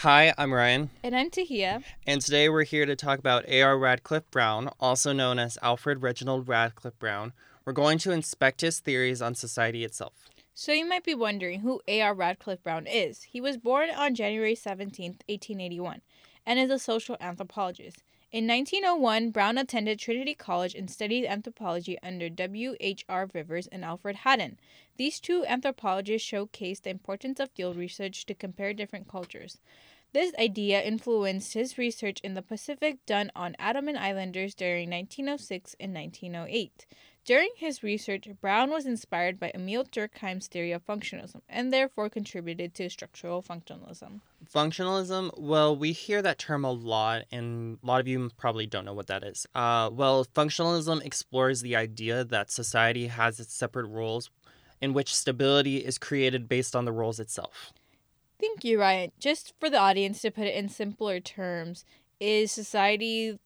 Hi, I'm Ryan, And I'm Tahiya. and today we're here to talk about A.R. Radcliffe Brown, also known as Alfred Reginald Radcliffe Brown. We're going to inspect his theories on society itself. So you might be wondering who A.R. Radcliffe Brown is. He was born on January 17, 1881, and is a social anthropologist. In 1901, Brown attended Trinity College and studied anthropology under W. H. R. Rivers and Alfred Haddon. These two anthropologists showcased the importance of field research to compare different cultures. This idea influenced his research in the Pacific done on Andaman Islanders during 1906 and 1908. During his research, Brown was inspired by Emile Durkheim's theory of functionalism and therefore contributed to structural functionalism. Functionalism, well, we hear that term a lot, and a lot of you probably don't know what that is. Uh, well, functionalism explores the idea that society has its separate roles in which stability is created based on the roles itself. Thank you, Ryan. Just for the audience to put it in simpler terms, is society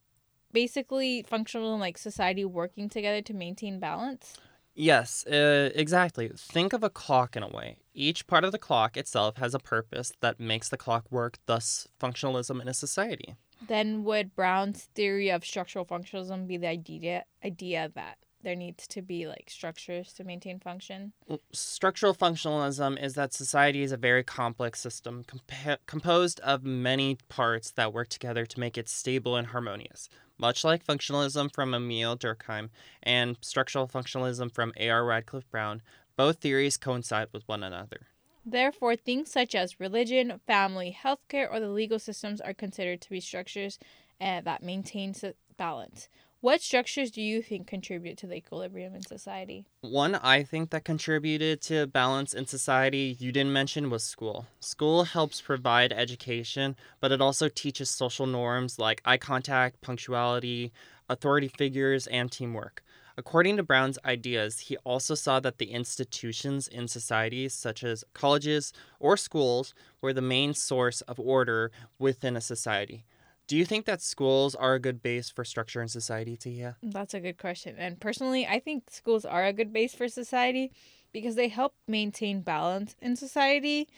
basically functional and like society working together to maintain balance? Yes, uh, exactly. Think of a clock in a way. Each part of the clock itself has a purpose that makes the clock work, thus, functionalism in a society. Then would Brown's theory of structural functionalism be the idea idea that there needs to be like structures to maintain function? Structural functionalism is that society is a very complex system compa- composed of many parts that work together to make it stable and harmonious. Much like functionalism from Emile Durkheim and structural functionalism from A.R. Radcliffe Brown, both theories coincide with one another. Therefore, things such as religion, family, healthcare, or the legal systems are considered to be structures uh, that maintain balance. What structures do you think contribute to the equilibrium in society? One I think that contributed to balance in society you didn't mention was school. School helps provide education, but it also teaches social norms like eye contact, punctuality, authority figures, and teamwork. According to Brown's ideas, he also saw that the institutions in society, such as colleges or schools, were the main source of order within a society. Do you think that schools are a good base for structure in society, Tia? That's a good question. And personally, I think schools are a good base for society because they help maintain balance in society,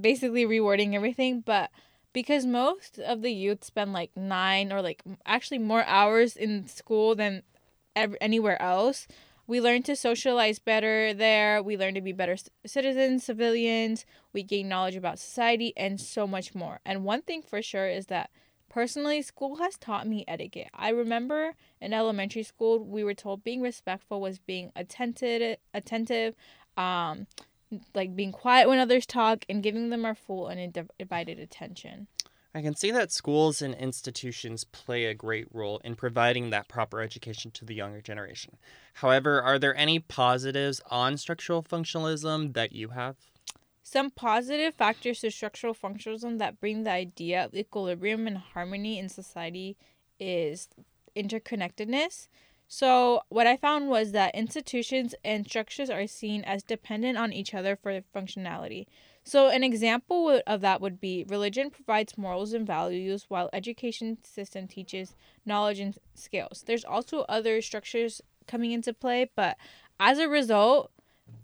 basically rewarding everything. But because most of the youth spend like nine or like actually more hours in school than ev- anywhere else, we learn to socialize better there. We learn to be better citizens, civilians. We gain knowledge about society and so much more. And one thing for sure is that personally, school has taught me etiquette. I remember in elementary school, we were told being respectful was being attentive, attentive, um, like being quiet when others talk, and giving them our full and undivided attention. I can see that schools and institutions play a great role in providing that proper education to the younger generation. However, are there any positives on structural functionalism that you have? Some positive factors to structural functionalism that bring the idea of equilibrium and harmony in society is interconnectedness. So, what I found was that institutions and structures are seen as dependent on each other for functionality. So, an example of that would be religion provides morals and values, while education system teaches knowledge and skills. There's also other structures coming into play, but as a result,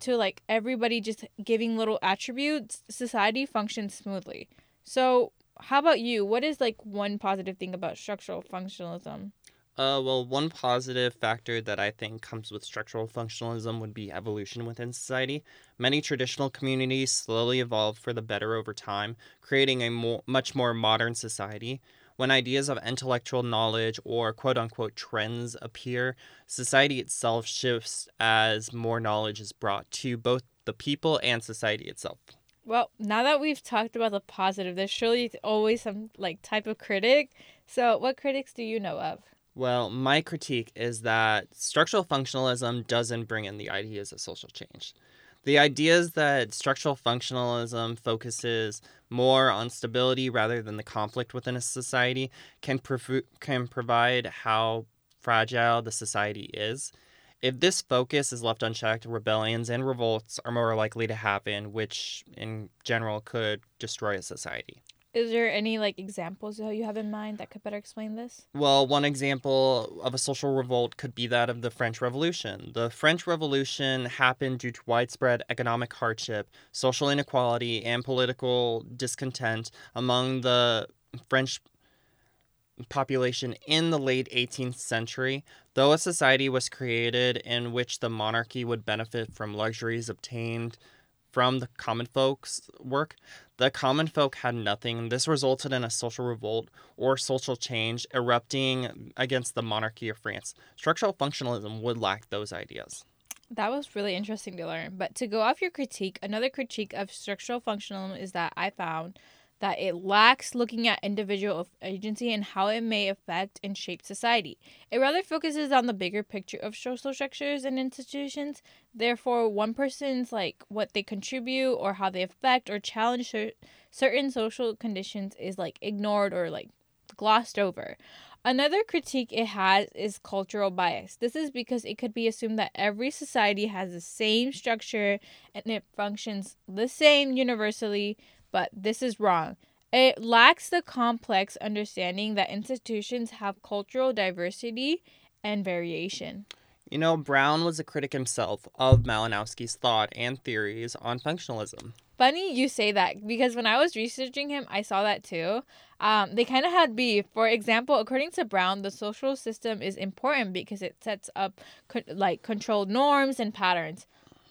to like everybody just giving little attributes, society functions smoothly. So, how about you? What is like one positive thing about structural functionalism? Uh, well, one positive factor that I think comes with structural functionalism would be evolution within society. Many traditional communities slowly evolve for the better over time, creating a more, much more modern society. When ideas of intellectual knowledge or quote unquote trends appear, society itself shifts as more knowledge is brought to both the people and society itself. Well, now that we've talked about the positive, there's surely always some like type of critic. So, what critics do you know of? Well, my critique is that structural functionalism doesn't bring in the ideas of social change. The idea is that structural functionalism focuses more on stability rather than the conflict within a society can, prov- can provide how fragile the society is. If this focus is left unchecked, rebellions and revolts are more likely to happen, which in general could destroy a society. Is there any like examples that you have in mind that could better explain this? Well, one example of a social revolt could be that of the French Revolution. The French Revolution happened due to widespread economic hardship, social inequality, and political discontent among the French population in the late 18th century, though a society was created in which the monarchy would benefit from luxuries obtained from the common folks' work, the common folk had nothing. This resulted in a social revolt or social change erupting against the monarchy of France. Structural functionalism would lack those ideas. That was really interesting to learn. But to go off your critique, another critique of structural functionalism is that I found that it lacks looking at individual agency and how it may affect and shape society. It rather focuses on the bigger picture of social structures and institutions. Therefore, one person's like what they contribute or how they affect or challenge certain social conditions is like ignored or like glossed over. Another critique it has is cultural bias. This is because it could be assumed that every society has the same structure and it functions the same universally but this is wrong. It lacks the complex understanding that institutions have cultural diversity and variation. You know, Brown was a critic himself of Malinowski's thought and theories on functionalism. Funny you say that because when I was researching him, I saw that too. Um, they kind of had beef. For example, according to Brown, the social system is important because it sets up co- like controlled norms and patterns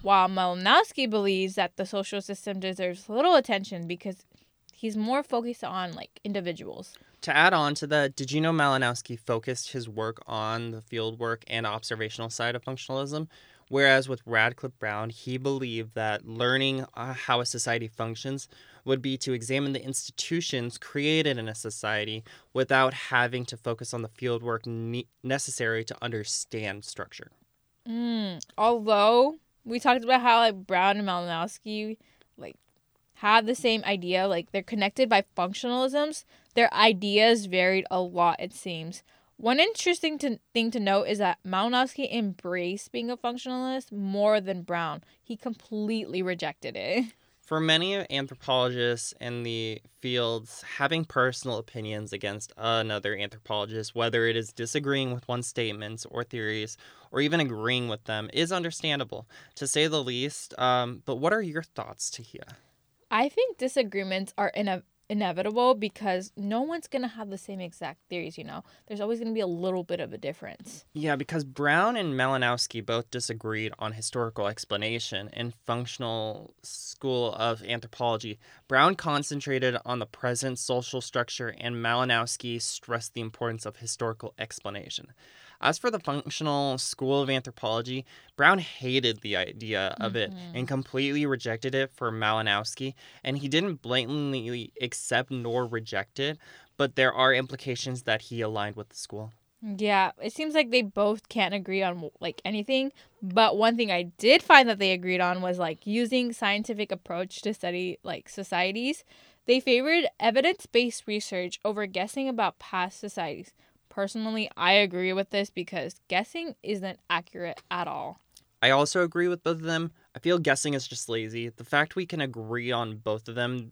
while Malinowski believes that the social system deserves little attention because he's more focused on like individuals. To add on to that, did you know Malinowski focused his work on the field work and observational side of functionalism? Whereas with Radcliffe Brown, he believed that learning uh, how a society functions would be to examine the institutions created in a society without having to focus on the fieldwork ne- necessary to understand structure. Mm, although we talked about how like Brown and Malinowski like have the same idea, like they're connected by functionalisms. Their ideas varied a lot, it seems. One interesting to, thing to note is that Malinowski embraced being a functionalist more than Brown. He completely rejected it. For many anthropologists in the fields, having personal opinions against another anthropologist, whether it is disagreeing with one's statements or theories, or even agreeing with them, is understandable, to say the least. Um, but what are your thoughts, Tahiya? I think disagreements are in a inevitable because no one's going to have the same exact theories, you know. There's always going to be a little bit of a difference. Yeah, because Brown and Malinowski both disagreed on historical explanation in functional school of anthropology. Brown concentrated on the present social structure and Malinowski stressed the importance of historical explanation. As for the functional school of anthropology, Brown hated the idea of it mm-hmm. and completely rejected it for Malinowski, and he didn't blatantly accept nor reject it, but there are implications that he aligned with the school. Yeah, it seems like they both can't agree on like anything, but one thing I did find that they agreed on was like using scientific approach to study like societies. They favored evidence-based research over guessing about past societies. Personally, I agree with this because guessing isn't accurate at all. I also agree with both of them. I feel guessing is just lazy. The fact we can agree on both of them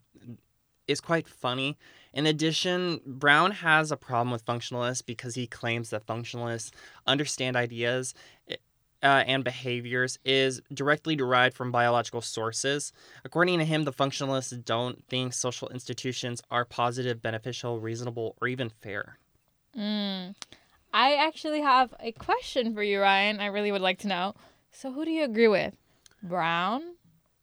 is quite funny. In addition, Brown has a problem with functionalists because he claims that functionalists understand ideas eh, uh, and behaviors is directly derived from biological sources. According to him, the functionalists don't think social institutions are positive, beneficial, reasonable, or even fair. Mm. I actually have a question for you, Ryan. I really would like to know. So, who do you agree with, Brown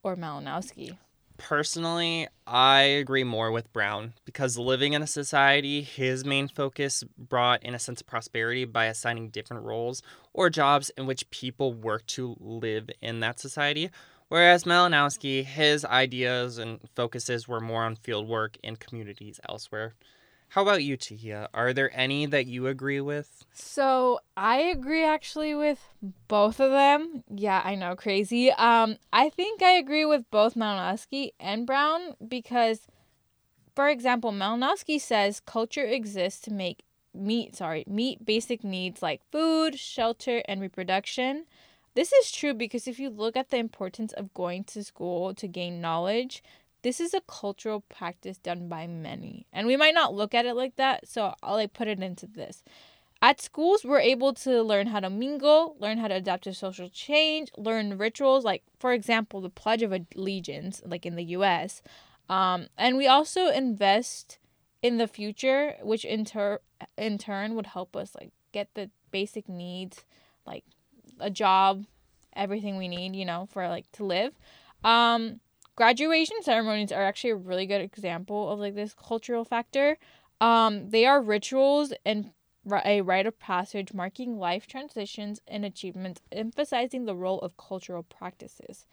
or Malinowski? Personally, I agree more with Brown because living in a society, his main focus brought in a sense of prosperity by assigning different roles or jobs in which people work to live in that society. Whereas Malinowski, his ideas and focuses were more on field work in communities elsewhere. How about you, Tahiya? Are there any that you agree with? So I agree actually with both of them. Yeah, I know, crazy. Um, I think I agree with both Malinowski and Brown because, for example, Malinowski says culture exists to make meet sorry meet basic needs like food, shelter, and reproduction. This is true because if you look at the importance of going to school to gain knowledge, this is a cultural practice done by many. And we might not look at it like that, so I'll like put it into this. At schools, we're able to learn how to mingle, learn how to adapt to social change, learn rituals, like, for example, the Pledge of Allegiance, like in the US. Um, and we also invest in the future, which in, ter- in turn would help us, like, get the basic needs, like a job, everything we need, you know, for, like, to live. Um, graduation ceremonies are actually a really good example of, like, this cultural factor. Um, they are rituals and a rite of passage marking life transitions and achievements, emphasizing the role of cultural practices.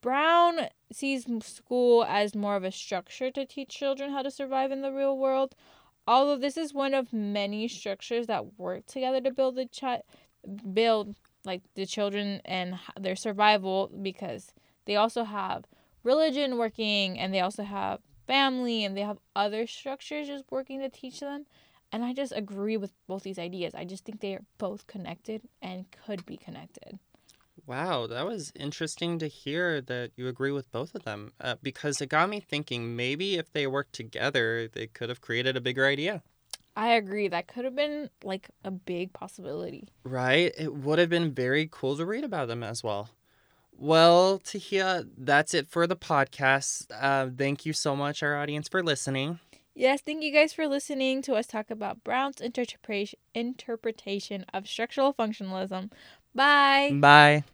Brown sees school as more of a structure to teach children how to survive in the real world. Although this is one of many structures that work together to build the child, build like the children and their survival, because they also have religion working, and they also have family, and they have other structures just working to teach them. And I just agree with both these ideas. I just think they are both connected and could be connected. Wow, that was interesting to hear that you agree with both of them uh, because it got me thinking maybe if they worked together, they could have created a bigger idea. I agree. That could have been like a big possibility. Right? It would have been very cool to read about them as well. Well, Tahiya, that's it for the podcast. Uh, thank you so much, our audience, for listening. Yes, thank you guys for listening to us talk about Brown's interpretation interpretation of structural functionalism. Bye. Bye.